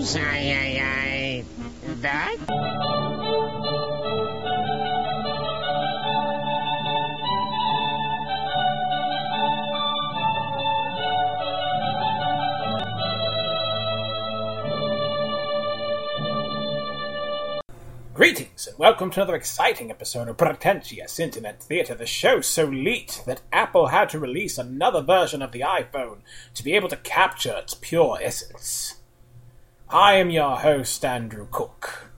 I, I. That? Greetings and welcome to another exciting episode of Pretentious Internet Theatre, the show so leet that Apple had to release another version of the iPhone to be able to capture its pure essence. I am your host, Andrew Cook.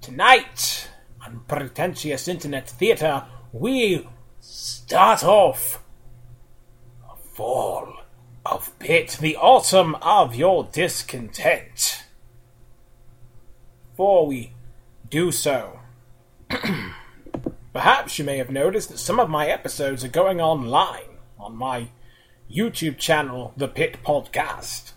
Tonight, on Pretentious Internet Theatre, we start off a fall of Pit, the autumn of your discontent. Before we do so. Perhaps you may have noticed that some of my episodes are going online on my YouTube channel, The Pit Podcast.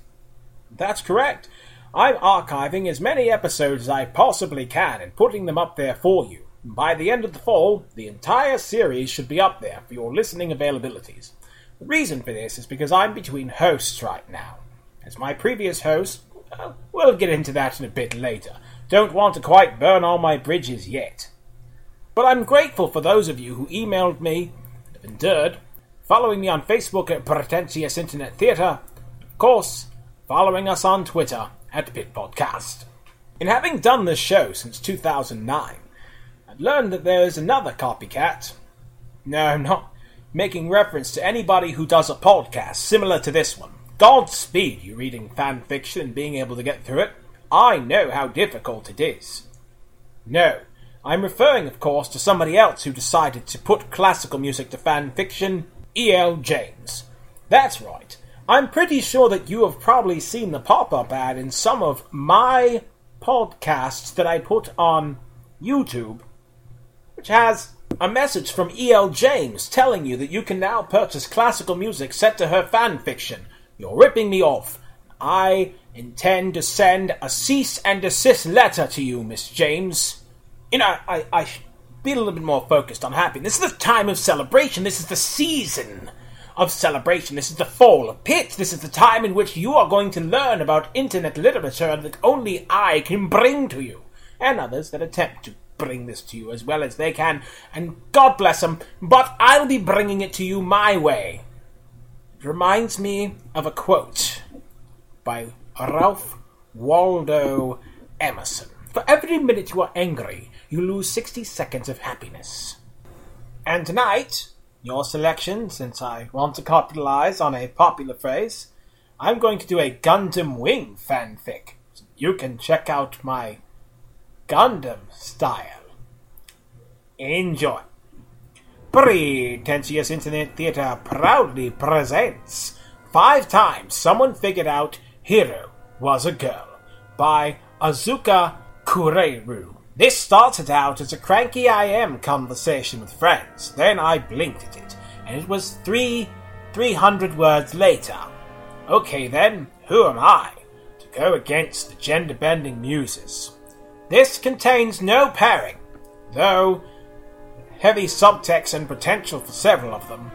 That's correct. I'm archiving as many episodes as I possibly can and putting them up there for you. By the end of the fall, the entire series should be up there for your listening availabilities. The reason for this is because I'm between hosts right now. As my previous host, uh, we'll get into that in a bit later. Don't want to quite burn all my bridges yet. But I'm grateful for those of you who emailed me, and have endured, following me on Facebook at Pretentious Internet Theatre, of course, following us on Twitter at Pit Podcast. In having done this show since 2009, I've learned that there is another copycat. No, I'm not making reference to anybody who does a podcast similar to this one. Godspeed, you reading fan fiction and being able to get through it. I know how difficult it is. No, I'm referring, of course, to somebody else who decided to put classical music to fan fiction, E.L. James. That's right. I'm pretty sure that you have probably seen the pop up ad in some of my podcasts that I put on YouTube, which has a message from E.L. James telling you that you can now purchase classical music set to her fan fiction. You're ripping me off. I intend to send a cease and desist letter to you, Miss James. You know, I, I be a little bit more focused on happiness. This is the time of celebration. This is the season of celebration. This is the fall of pit. This is the time in which you are going to learn about internet literature that only I can bring to you, and others that attempt to bring this to you as well as they can. And God bless them, but I'll be bringing it to you my way. It reminds me of a quote by Ralph Waldo Emerson. For every minute you are angry, you lose 60 seconds of happiness. And tonight, your selection, since I want to capitalize on a popular phrase, I'm going to do a Gundam Wing fanfic. So you can check out my Gundam style. Enjoy. Pretentious Internet Theatre proudly presents Five Times Someone Figured Out Heero Was a Girl by Azuka Kureiru. This started out as a cranky I am conversation with friends. Then I blinked at it, and it was three, three hundred words later. Okay then, who am I to go against the gender bending muses? This contains no pairing, though heavy subtext and potential for several of them,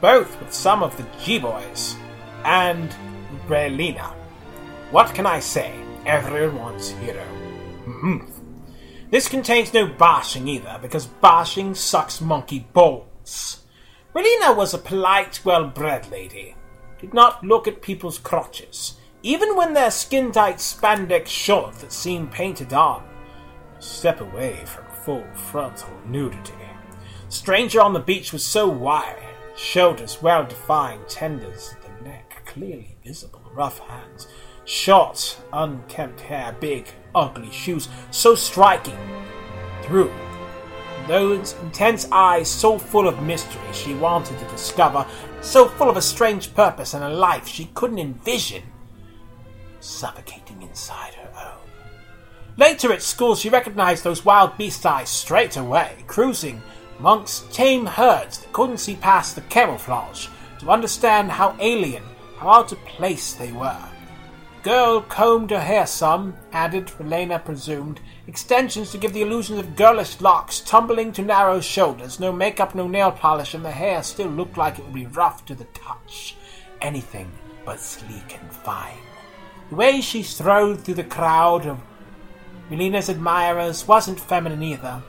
both with some of the G-Boys and Relena. What can I say? Everyone wants Heero. Mhm. This contains no bashing either, because bashing sucks monkey balls. Relena was a polite, well-bred lady. Did not look at people's crotches, even when their skin-tight spandex shorts that seemed painted on. Step away from full frontal nudity. Stranger on the beach was so wide, shoulders well defined, tenders at the neck clearly visible, rough hands, short, unkempt hair, big, ugly shoes, so striking. Through those intense eyes, so full of mystery she wanted to discover, so full of a strange purpose and a life she couldn't envision, suffocating inside her own. Later at school, she recognized those wild beast eyes straight away, cruising amongst tame herds that couldn't see past the camouflage to understand how alien, how out of place they were. Girl combed her hair some, added, Relena presumed, extensions to give the illusion of girlish locks tumbling to narrow shoulders, no makeup, no nail polish, and the hair still looked like it would be rough to the touch. Anything but sleek and fine. The way she strode through the crowd of Relena's admirers wasn't feminine either.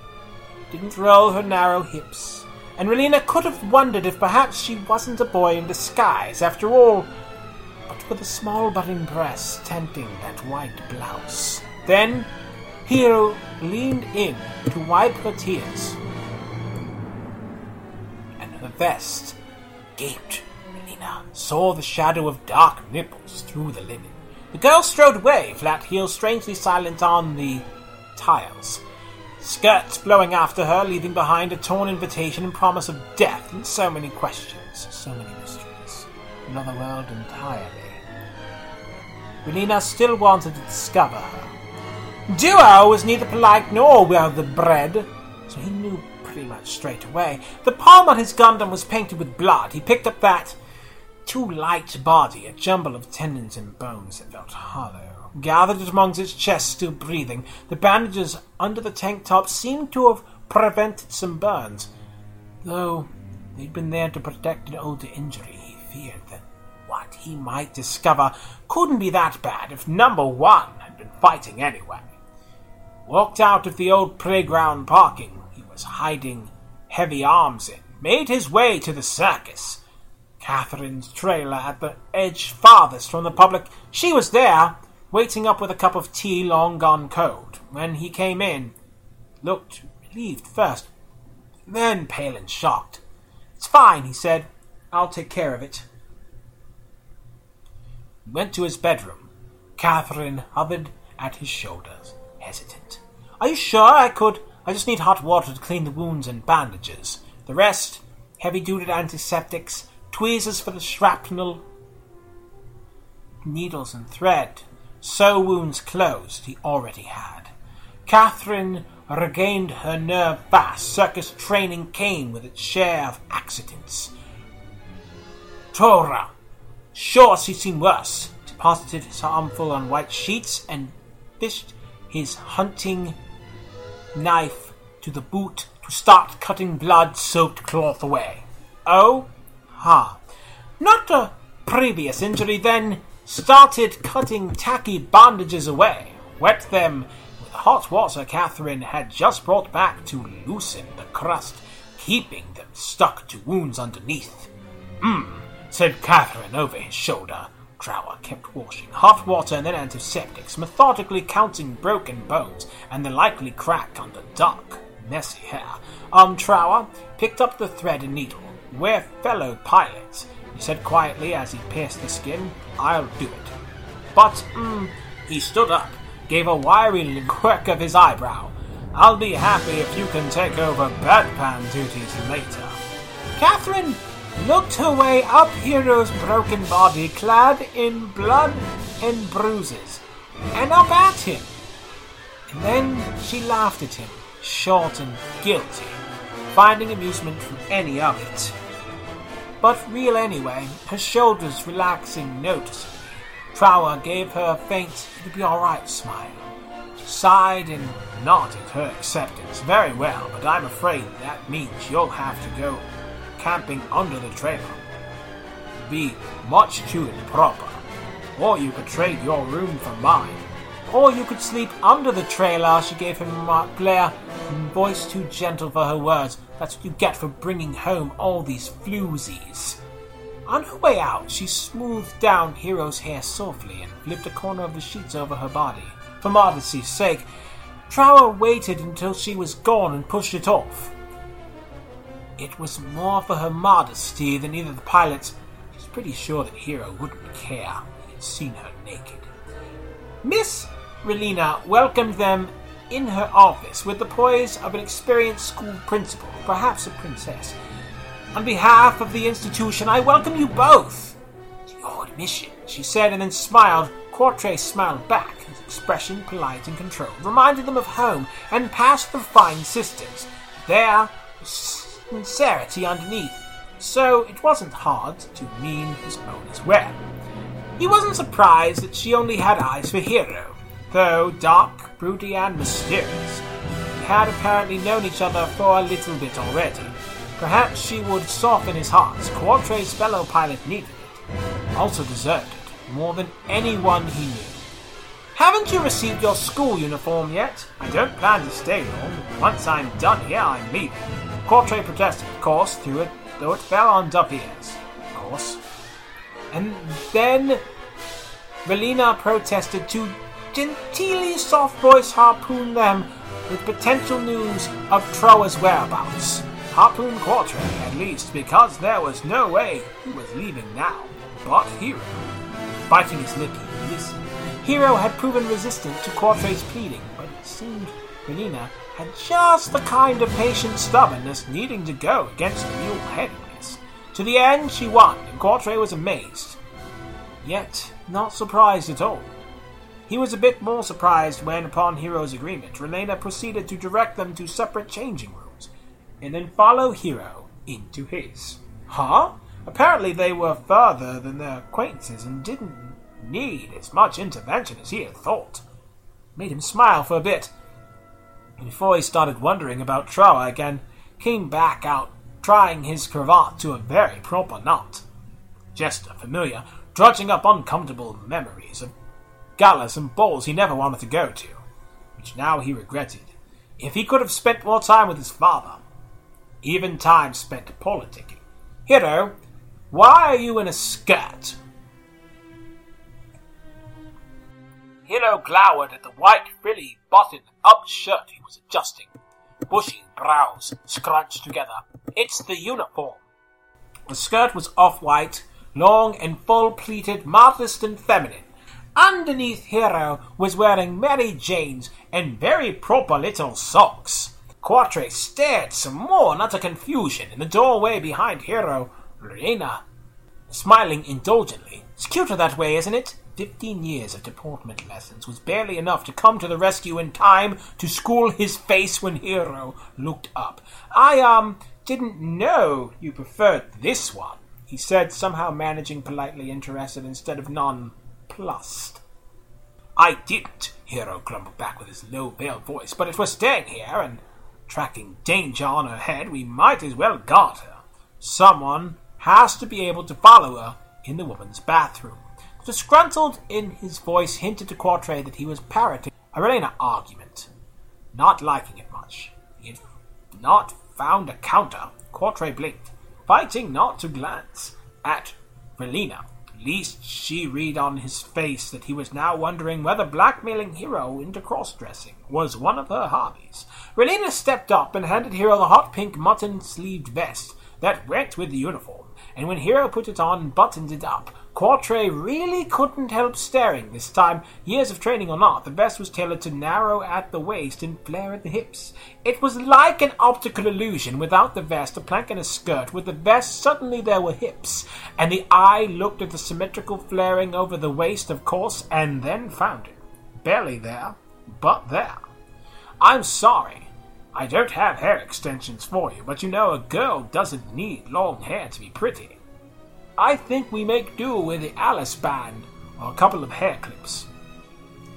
Didn't roll her narrow hips. And Relena could have wondered if perhaps she wasn't a boy in disguise after all, but with a small budding breast tenting that white blouse. Then Heero leaned in to wipe her tears, and her vest gaped. Relena saw the shadow of dark nipples through the linen. The girl strode away, flat heels strangely silent on the tiles. Skirts blowing after her, leaving behind a torn invitation and promise of death, and so many questions, so many mysteries. Another world entirely. Relena still wanted to discover her. Duo was neither polite nor well the bred, so he knew pretty much straight away. The palm on his Gundam was painted with blood. He picked up that too light body, a jumble of tendons and bones that felt hollow. Gathered amongst its chest, still breathing, the bandages under the tank top seemed to have prevented some burns. Though they'd been there to protect an older injury, he feared that what he might discover couldn't be that bad if number one had been fighting anyway. Walked out of the old playground parking he was hiding Heavyarms in, made his way to the circus. Catherine's trailer at the edge farthest from the public. She was there, waiting up with a cup of tea long gone cold. When he came in, looked relieved first, then pale and shocked. It's fine, he said. I'll take care of it. Went to his bedroom. Catherine hovered at his shoulders, hesitant. Are you sure I could? I just need hot water to clean the wounds and bandages. The rest, heavy duty antiseptics, tweezers for the shrapnel, needles and thread. Sew wounds closed he already had. Catherine regained her nerve fast. Circus training came with its share of accidents. Trowa, sure she'd seen worse, deposited his armful on white sheets and fished his hunting knife to the boot to start cutting blood soaked cloth away. Oh, Ha! Not a previous injury, then. Started cutting tacky bandages away. Wet them with hot water Catherine had just brought back to loosen the crust, keeping them stuck to wounds underneath. Hmm, said Catherine over his shoulder. Trowa kept washing hot water and then antiseptics, methodically counting broken bones and the likely crack under dark, messy hair. Um, Trowa picked up the thread and needle. We're fellow pilots, he said quietly as he pierced the skin. I'll do it. But, mm, he stood up, gave a wiry quirk of his eyebrow. I'll be happy if you can take over bedpan duties later. Catherine looked her way up Heero's broken body, clad in blood and bruises, and up at him. And then she laughed at him, short and guilty finding amusement from any of it. But real anyway, her shoulders relaxing noticeably. Trowa gave her a faint, it'll be alright smile. Sighed and nodded her acceptance. Very well, but I'm afraid that means you'll have to go camping under the trailer. Be much too improper. Or you could trade your room for mine. Or you could sleep under the trailer, she gave him a remark glare, voice too gentle for her words. That's what you get for bringing home all these floozies. On her way out, she smoothed down Heero's hair softly and flipped a corner of the sheets over her body. For modesty's sake, Trowa waited until she was gone and pushed it off. It was more for her modesty than either the pilots. She was pretty sure that Heero wouldn't care. He had seen her naked. Miss Relena welcomed them in her office with the poise of an experienced school principal, perhaps a princess. On behalf of the institution, I welcome you both to your admission, she said, and then smiled. Quatre smiled back, his expression polite and controlled, reminded them of home, and past the fine sisters. There was sincerity underneath, so it wasn't hard to mean his own as well. He wasn't surprised that she only had eyes for Heero, though dark, broody, and mysterious. They had apparently known each other for a little bit already. Perhaps she would soften his heart. Quatre's fellow pilot needed it. Also deserved it. more than anyone he knew. Haven't you received your school uniform yet? I don't plan to stay long. Once I'm done here, I'm leaving. Quatre protested, of course, through it, though it fell on deaf ears. Of course. And then Relena protested to genteelly soft voice harpoon them with potential news of Trowa's whereabouts. Harpoon Quatre, at least, because there was no way he was leaving now. But Heero, biting his lip, listened. Heero had proven resistant to Quatre's pleading, but it seemed Relena had just the kind of patient stubbornness needing to go against mule-headedness. To the end, she won, and Quatre was amazed. Yet, not surprised at all. He was a bit more surprised when, upon Heero's agreement, Relena proceeded to direct them to separate changing rooms, and then follow Heero into his. Huh? Apparently they were further than their acquaintances and didn't need as much intervention as he had thought. Made him smile for a bit. Before he started wondering about Trowa again, came back out trying his cravat to a very proper knot. Just Jester, familiar, drudging up uncomfortable memories of galas and balls he never wanted to go to, which now he regretted. If he could have spent more time with his father, even time spent politicking. Heero, why are you in a skirt? Heero glowered at the white frilly button up shirt he was adjusting. Bushy brows scrunched together. It's the uniform. The skirt was off-white, long and full-pleated, modest and feminine. Underneath Heero was wearing Mary Jane's and very proper little socks. Quatre stared some more in utter confusion in the doorway behind Heero. Relena, smiling indulgently. It's cuter that way, isn't it? Fifteen years of deportment lessons was barely enough to come to the rescue in time to school his face when Heero looked up. I, um, didn't know you preferred this one, he said, somehow managing politely interested instead of nonplussed. I didn't, Hero grumbled back with his low veiled voice, but if we're staying here and tracking danger on her head, we might as well guard her. Someone has to be able to follow her in the woman's bathroom. Disgruntled in his voice hinted to Quatre that he was parroting a Relena argument, not liking it much. He had not found a counter. Quatre blinked, fighting not to glance at Relena, lest she read on his face that he was now wondering whether blackmailing Heero into cross-dressing was one of her hobbies. Relena stepped up and handed Heero the hot pink mutton-sleeved vest that went with the uniform, and when Heero put it on and buttoned it up, Quatre really couldn't help staring this time. Years of training or not, the vest was tailored to narrow at the waist and flare at the hips. It was like an optical illusion. Without the vest, a plank and a skirt. With the vest, suddenly there were hips, and the eye looked at the symmetrical flaring over the waist, of course, and then found it. Barely there, but there. I'm sorry. I don't have hair extensions for you, but you know a girl doesn't need long hair to be pretty. I think we make do with the Alice band or a couple of hair clips.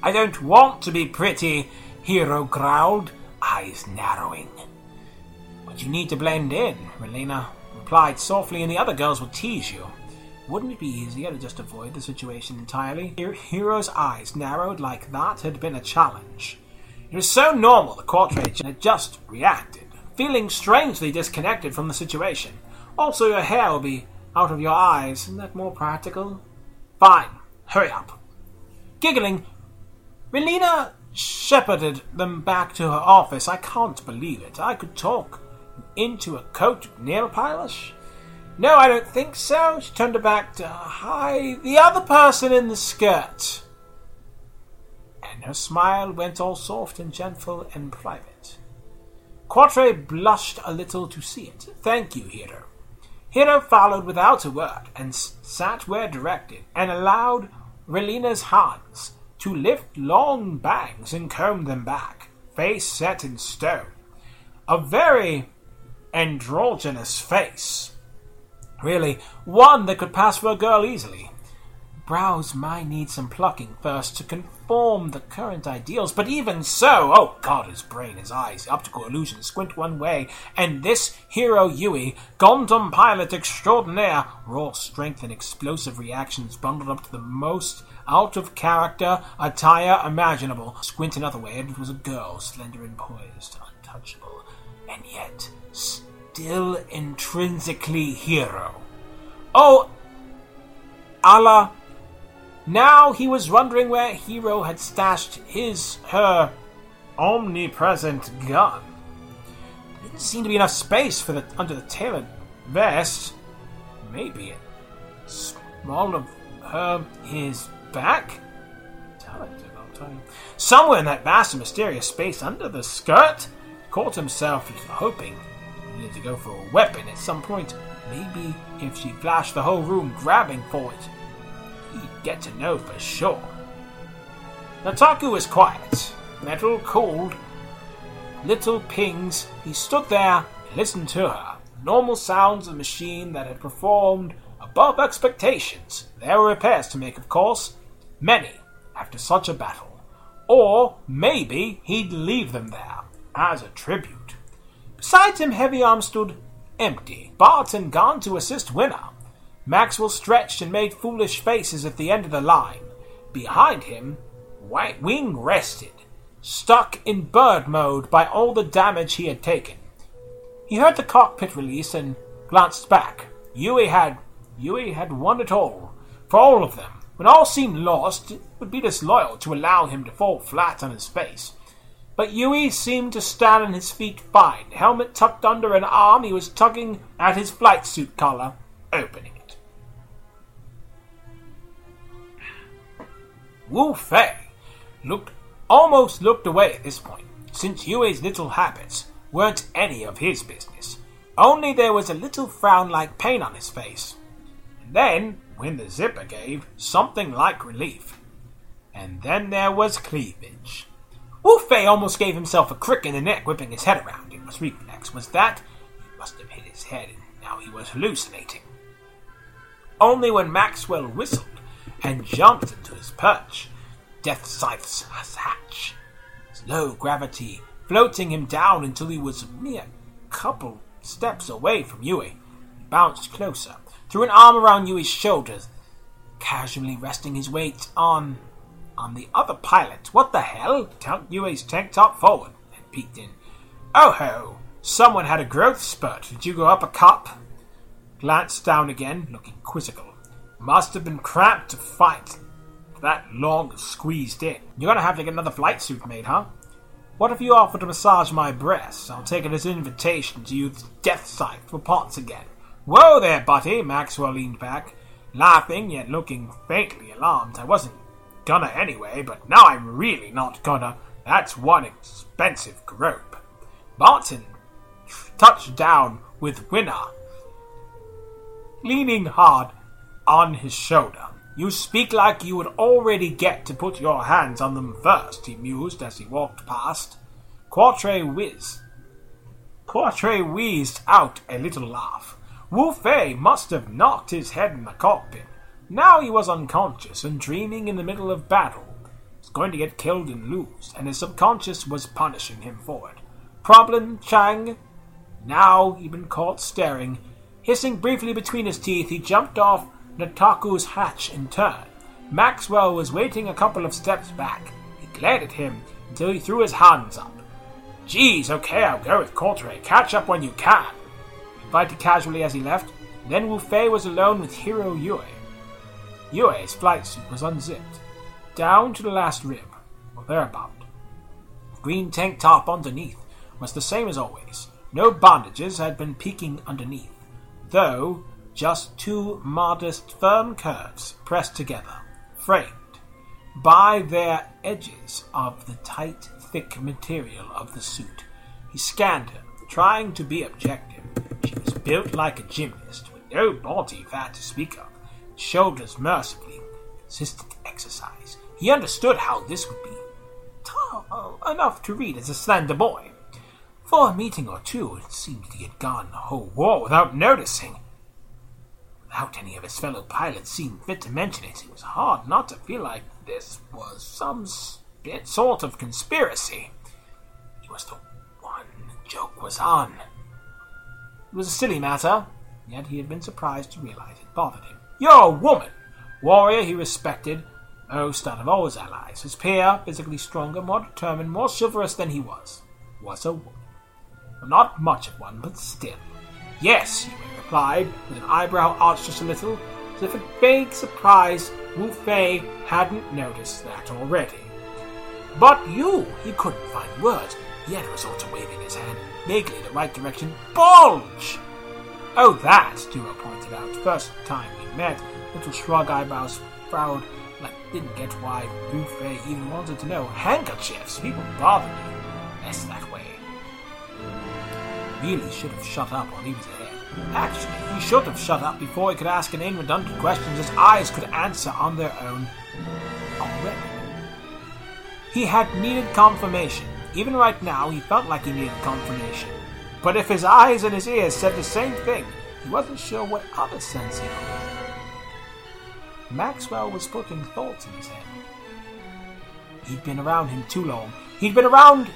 I don't want to be pretty, Heero growled, eyes narrowing. But you need to blend in, Relena replied softly, and the other girls will tease you. Wouldn't it be easier to just avoid the situation entirely? Heero's eyes narrowed like that had been a challenge. It was so normal the Quartrage had just reacted, feeling strangely disconnected from the situation. Also, your hair will be out of your eyes. Isn't that more practical? Fine. Hurry up. Giggling, Relena shepherded them back to her office. I can't believe it. I could talk into a coat of polish. No, I don't think so. She turned her back to hi, the other person in the skirt. And her smile went all soft and gentle and private. Quatre blushed a little to see it. Thank you, Heero. Heero followed without a word and sat where directed, and allowed Relena's hands to lift long bangs and comb them back, face set in stone. A very androgynous face. Really, one that could pass for a girl easily. Brows might need some plucking first to conform the current ideals, but even so, oh god, his brain, his eyes, optical illusions squint one way, and this Heero Yuy, Gundam pilot extraordinaire, raw strength and explosive reactions bundled up to the most out of character attire imaginable. Squint another way, and it was a girl, slender and poised, untouchable, and yet still intrinsically Heero. Oh, Allah now he was wondering where Heero had stashed his, her, omnipresent gun. There didn't seem to be enough space for the under the tailored vest. Maybe it small of her his back. Somewhere in that vast and mysterious space under the skirt, caught himself hoping he needed to go for a weapon at some point. Maybe if she flashed the whole room grabbing for it, he'd get to know for sure. Nataku was quiet, metal cold, little pings. He stood there and listened to her. Normal sounds of a machine that had performed above expectations. There were repairs to make, of course, many after such a battle. Or maybe he'd leave them there as a tribute. Besides him, Heavy Arm stood empty. Barton gone to assist Winner. Maxwell stretched and made foolish faces at the end of the line. Behind him, White Wing rested, stuck in bird mode by all the damage he had taken. He heard the cockpit release and glanced back. Yuy had Yuy had won it all, for all of them. When all seemed lost, it would be disloyal to allow him to fall flat on his face. But Yuy seemed to stand on his feet fine. Helmet tucked under an arm, he was tugging at his flight suit collar, opening Wu Fei looked almost looked away at this point, since Yuy's little habits weren't any of his business. Only there was a little frown like pain on his face. And then, when the zipper gave, something like relief. And then there was cleavage. Wu Fei almost gave himself a crick in the neck, whipping his head around. It was reflex. Was that? He must have hit his head, and now he was hallucinating. Only when Maxwell whistled and jumped into his perch. Deathscythe's hatch. Slow gravity floating him down until he was a mere couple steps away from Yuy. He bounced closer, threw an arm around Yuy's shoulders, casually resting his weight on on the other pilot. What the hell? Tunked Yuy's tank top forward and peeked in. Oh ho! Someone had a growth spurt. Did you go up a cup? Glanced down again, looking quizzical. Must have been cramped to fight. That long squeezed in. You're gonna have to get another flight suit made, huh? What if you offer to massage my breasts? I'll take it as an invitation to use Deathscythe for parts again. Whoa there, Buddy! Maxwell leaned back, laughing yet looking faintly alarmed. I wasn't gonna anyway, but now I'm really not gonna. That's one expensive grope. Barton touched down with Winner, leaning hard on his shoulder. You speak like you would already get to put your hands on them first, he mused as he walked past. Quatre whizzed. Quatre wheezed out a little laugh. Wu Fei must have knocked his head in the cockpit. Now he was unconscious and dreaming in the middle of battle. He was going to get killed and lose, and his subconscious was punishing him for it. Problem, Chang? Now he'd been caught staring. Hissing briefly between his teeth, he jumped off Nataku's hatch in turn. Maxwell was waiting a couple of steps back. He glared at him until he threw his hands up. Geez, okay, I'll go with Coulter. Catch up when you can. He invited casually as he left. Then Wu Fei was alone with Heero Yuy. Yuy's flight suit was unzipped, down to the last rib, or thereabout. The green tank top underneath was the same as always. No bandages had been peeking underneath, though just two modest, firm curves pressed together, framed by their edges of the tight, thick material of the suit. He scanned her, trying to be objective. She was built like a gymnast, with no body fat to speak of, shoulders mercifully, consistent exercise. He understood how this would be tall enough to read as a slender boy. For a meeting or two, it seemed he had gone the whole war without noticing Without any of his fellow pilots seeing fit to mention it, it was hard not to feel like this was some bit sort of conspiracy. He was the one joke was on. It was a silly matter, yet he had been surprised to realize it bothered him. You're a woman! Warrior he respected, oh, most out of all his allies. His peer, physically stronger, more determined, more chivalrous than he was, was a woman. Not much of one, but still. Yes, Yuy replied, with an eyebrow arched just a little, as if in vague surprise Wu Fei hadn't noticed that already. But you, he couldn't find words. He had resort to waving his hand vaguely in the right direction. Bulge! Oh, that, Duo pointed out. First time we met, little shrug eyebrows frowned like didn't get why Wu Fei even wanted to know. Handkerchiefs, people bother me. Less that way. Really should have shut up while he was ahead. Actually, he should have shut up before he could ask inane redundant questions his eyes could answer on their own already. He had needed confirmation. Even right now, he felt like he needed confirmation. But if his eyes and his ears said the same thing, he wasn't sure what other sense he could. Maxwell was putting thoughts in his head. He'd been around him too long. He'd been around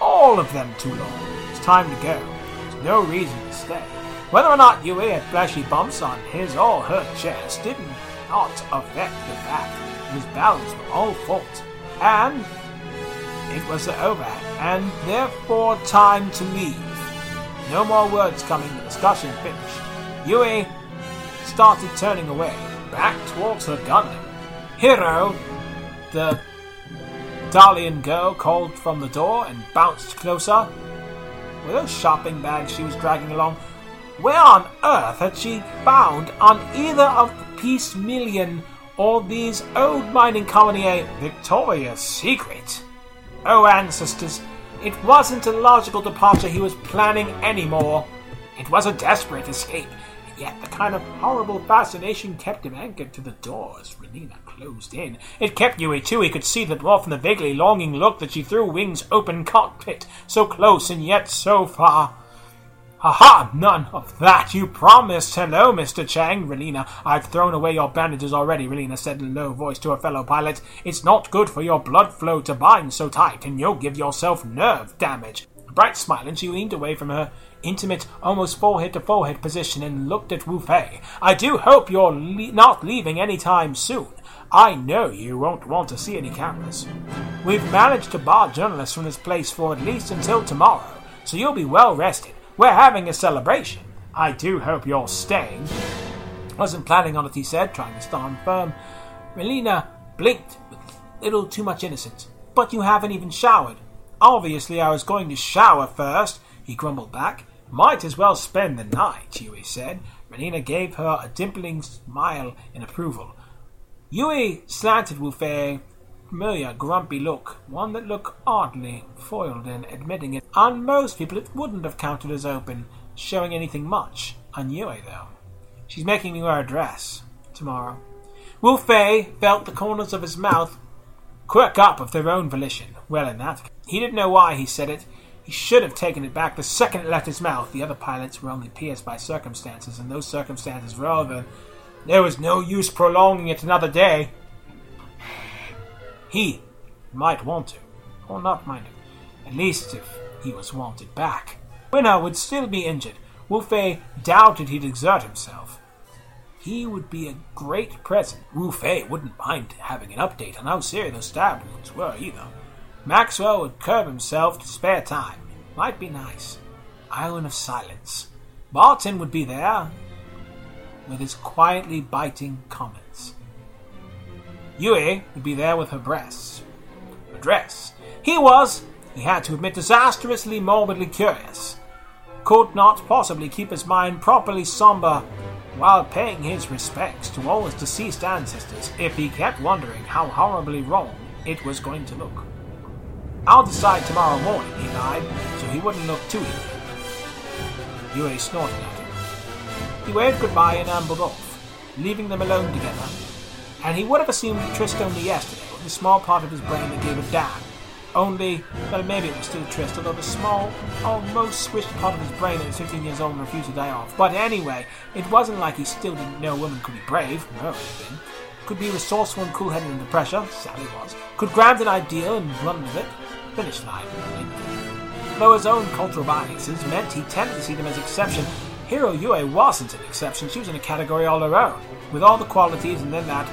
all of them too long. It's time to go. There's no reason to stay. Whether or not Yuy had flashy bumps on his or her chest did not affect the fact his balance were all fault. And it was over, and therefore time to leave. No more words coming, the discussion finished. Yuy started turning away, back towards her Gundam. Heero, the Darlian girl, called from the door and bounced closer. With those shopping bags she was dragging along, where on earth had she found on either of Peacemillion or these old mining colony a Victoria's Secret? Oh, ancestors, it wasn't a logical departure he was planning anymore. It was a desperate escape, and yet the kind of horrible fascination kept him anchored to the door as Relena closed in. It kept Yuy too. He could see the dwarf in the vaguely longing look that she threw wings open cockpit, so close and yet so far. Haha, none of that. You promised. Hello, Mr. Chang, Relena. I've thrown away your bandages already, Relena said in a low voice to her fellow pilot. It's not good for your blood flow to bind so tight, and you'll give yourself nerve damage. Bright smile, and she leaned away from her intimate, almost forehead to forehead position and looked at Wu Fei. I do hope you're le- not leaving any time soon. I know you won't want to see any cameras. We've managed to bar journalists from this place for at least until tomorrow, so you'll be well rested. We're having a celebration. I do hope you're staying. Wasn't planning on it, he said, trying to stand firm. Melina blinked with a little too much innocence. But you haven't even showered. Obviously, I was going to shower first, he grumbled back. Might as well spend the night, Yuy said. Melina gave her a dimpling smile in approval. Yue slanted Wu Fei familiar, grumpy look, one that looked oddly foiled in admitting it. On most people, it wouldn't have counted as open, showing anything much. On Yuy, though. She's making me wear a dress tomorrow. Wu Fei felt the corners of his mouth quirk up of their own volition. Well, in that, he didn't know why he said it. He should have taken it back the second it left his mouth. The other pilots were only pierced by circumstances, and those circumstances were over. There was no use prolonging it another day. He might want to, or not mind it, at least if he was wanted back. Winner would still be injured. Wu Fei doubted he'd exert himself. He would be a great present. Wu Fei wouldn't mind having an update on how serious those stab wounds were either. Maxwell would curb himself to spare time. Might be nice. Island of Silence. Barton would be there with his quietly biting comments. Yuy would be there with her breasts. Her dress. He was, he had to admit, disastrously morbidly curious. Could not possibly keep his mind properly somber while paying his respects to all his deceased ancestors if he kept wondering how horribly wrong it was going to look. I'll decide tomorrow morning, he lied, so he wouldn't look too evil. Yuy snorted at him. He waved goodbye and ambled off, leaving them alone together and he would have assumed Trist only yesterday, with a small part of his brain that gave a damn. Only, well, maybe it was still Trist, although the small, almost squished part of his brain that was 15 years old refused to die off. But anyway, it wasn't like he still didn't know women could be brave. No, he'd been. Could be resourceful and cool-headed under pressure. Sally was. Could grab an ideal and run with it. Finish line. Though his own cultural biases meant he tended to see them as exception, Heero Yuy wasn't an exception. She was in a category all her own, with all the qualities and then that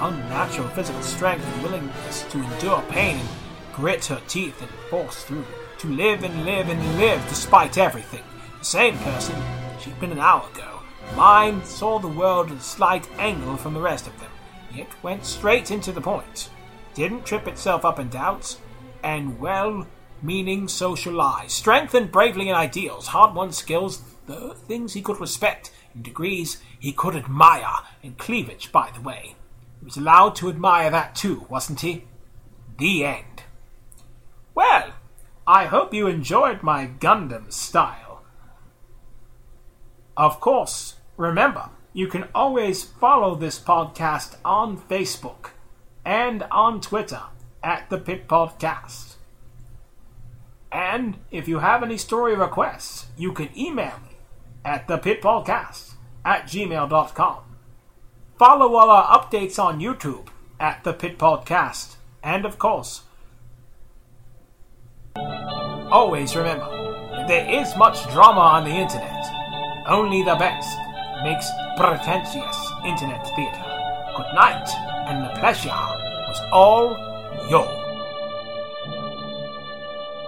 unnatural physical strength and willingness to endure pain and grit her teeth and force through, to live and live and live despite everything. The same person she'd been an hour ago. Mind saw the world at a slight angle from the rest of them, yet went straight into the point. Didn't trip itself up in doubts, and well meaning social lies. Strength and bravely in ideals, hard won skills, the things he could respect, in degrees he could admire, and cleavage, by the way. He was allowed to admire that too, wasn't he? The end. Well, I hope you enjoyed my Gundam style. Of course, remember, you can always follow this podcast on Facebook and on Twitter at the Pit Podcast. And if you have any story requests, you can email me at thepitpodcast at gmail.com. Follow all our updates on YouTube at the Pit Podcast. And of course, always remember, there is much drama on the internet. Only the best makes pretentious internet theater. Good night, and the pleasure was all yours.